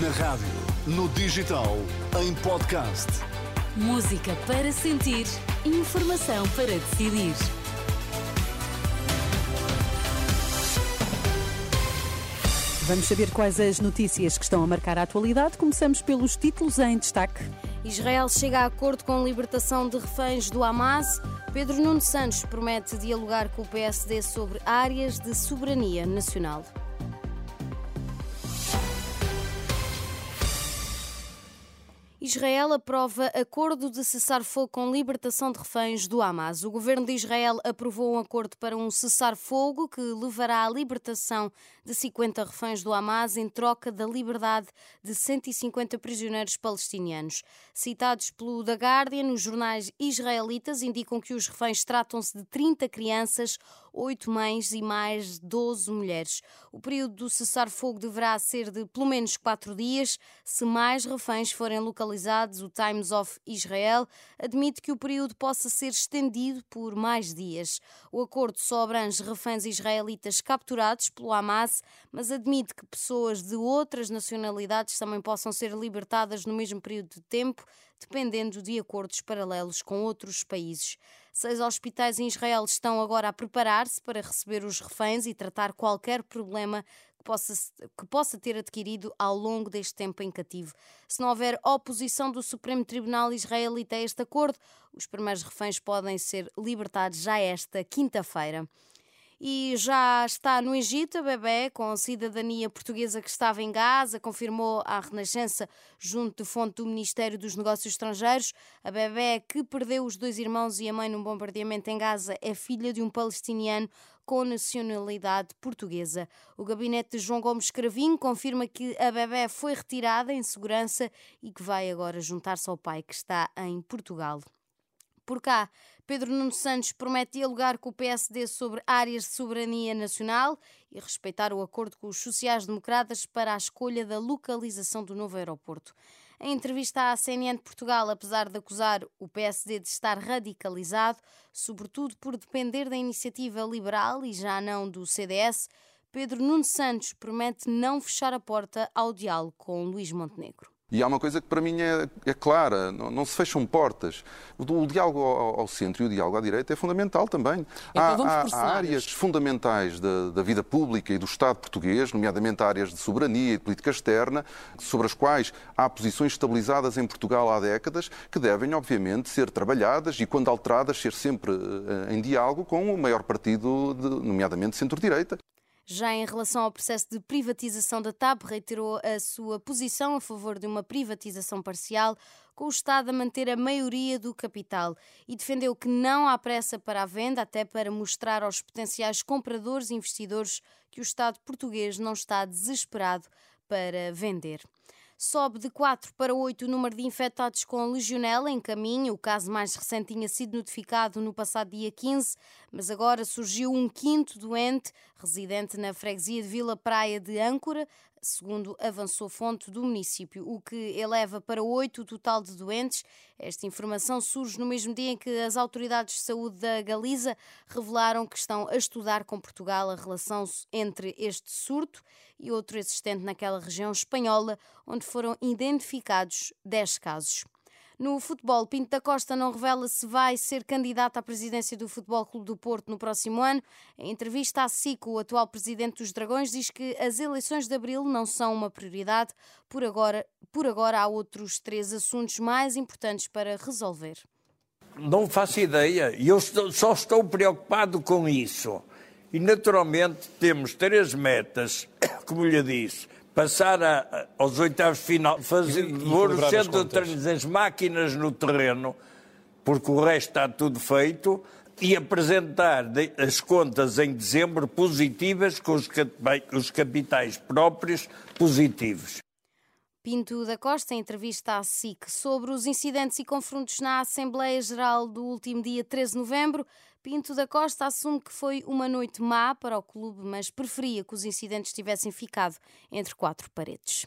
Na rádio, no digital, em podcast. Música para sentir, informação para decidir. Vamos saber quais as notícias que estão a marcar a atualidade. Começamos pelos títulos em destaque. Israel chega a acordo com a libertação de reféns do Hamas. Pedro Nuno Santos promete dialogar com o PSD sobre áreas de soberania nacional. Israel aprova acordo de cessar-fogo com libertação de reféns do Hamas. O governo de Israel aprovou um acordo para um cessar-fogo que levará à libertação de 50 reféns do Hamas em troca da liberdade de 150 prisioneiros palestinianos. Citados pelo The Guardian, os jornais israelitas indicam que os reféns tratam-se de 30 crianças, 8 mães e mais 12 mulheres. O período do cessar-fogo deverá ser de pelo menos 4 dias. Se mais reféns forem localizados, o Times of Israel admite que o período possa ser estendido por mais dias. O acordo só abrange reféns israelitas capturados pelo Hamas, mas admite que pessoas de outras nacionalidades também possam ser libertadas no mesmo período de tempo, dependendo de acordos paralelos com outros países. Seis hospitais em Israel estão agora a preparar-se para receber os reféns e tratar qualquer problema que possa, que possa ter adquirido ao longo deste tempo em cativo. Se não houver oposição do Supremo Tribunal Israelita a este acordo, os primeiros reféns podem ser libertados já esta quinta-feira e já está no Egito. A bebê, com cidadania portuguesa que estava em Gaza, confirmou à Renascença, junto de fonte do Ministério dos Negócios Estrangeiros. A bebê, que perdeu os dois irmãos e a mãe num bombardeamento em Gaza, é filha de um palestiniano com nacionalidade portuguesa. O gabinete de João Gomes Cravinho confirma que a bebê foi retirada em segurança e que vai agora juntar-se ao pai que está em Portugal. Por cá, Pedro Nuno Santos promete dialogar com o PSD sobre áreas de soberania nacional e respeitar o acordo com os sociais-democratas para a escolha da localização do novo aeroporto. Em entrevista à CNN de Portugal, apesar de acusar o PSD de estar radicalizado, sobretudo por depender da iniciativa liberal e já não do CDS, Pedro Nuno Santos promete não fechar a porta ao diálogo com Luís Montenegro. E há uma coisa que para mim é, é clara, não, não, se fecham portas. O, o diálogo ao, ao, centro e o diálogo à direita é fundamental também. Então há, há, áreas fundamentais da, da, vida pública e do Estado português, nomeadamente áreas de soberania e de política externa, sobre as quais há posições estabilizadas em Portugal há décadas, que devem, obviamente, ser trabalhadas e, quando alteradas, ser sempre uh, em diálogo com o maior partido, de, nomeadamente centro-direita. Já em relação ao processo de privatização da TAP, reiterou a sua posição a favor de uma privatização parcial, com o Estado a manter a maioria do capital e defendeu que não há pressa para a venda, até para mostrar aos potenciais compradores e investidores que o Estado português não está desesperado para vender. Sobe de 4 para 8 o número de infectados com legionela em caminho. O caso mais recente tinha sido notificado no passado dia 15, mas agora surgiu um quinto doente, residente na freguesia de Vila Praia de Âncora, segundo avançou fonte do município, o que eleva para oito o total de doentes. Esta informação surge no mesmo dia em que as autoridades de saúde da Galiza revelaram que estão a estudar com Portugal a relação entre este surto e outro existente naquela região espanhola, onde foram identificados 10 casos. No futebol, Pinto da Costa não revela se vai ser candidato à presidência do Futebol Clube do Porto no próximo ano. Em entrevista à SIC, o atual presidente dos Dragões diz que as eleições de abril não são uma prioridade. Por agora, por agora há outros três assuntos mais importantes para resolver. Não faço ideia. Eu só estou preocupado com isso. E, naturalmente, temos três metas, como lhe disse passar a, aos oitavos de final, fazer, pôr o centro de treinos, as máquinas no terreno, porque o resto está tudo feito, e apresentar as contas em dezembro positivas, com os capitais próprios positivos. Pinto da Costa, em entrevista à SIC sobre os incidentes e confrontos na Assembleia Geral do último dia 13 de novembro, Pinto da Costa assume que foi uma noite má para o clube, mas preferia que os incidentes tivessem ficado entre quatro paredes.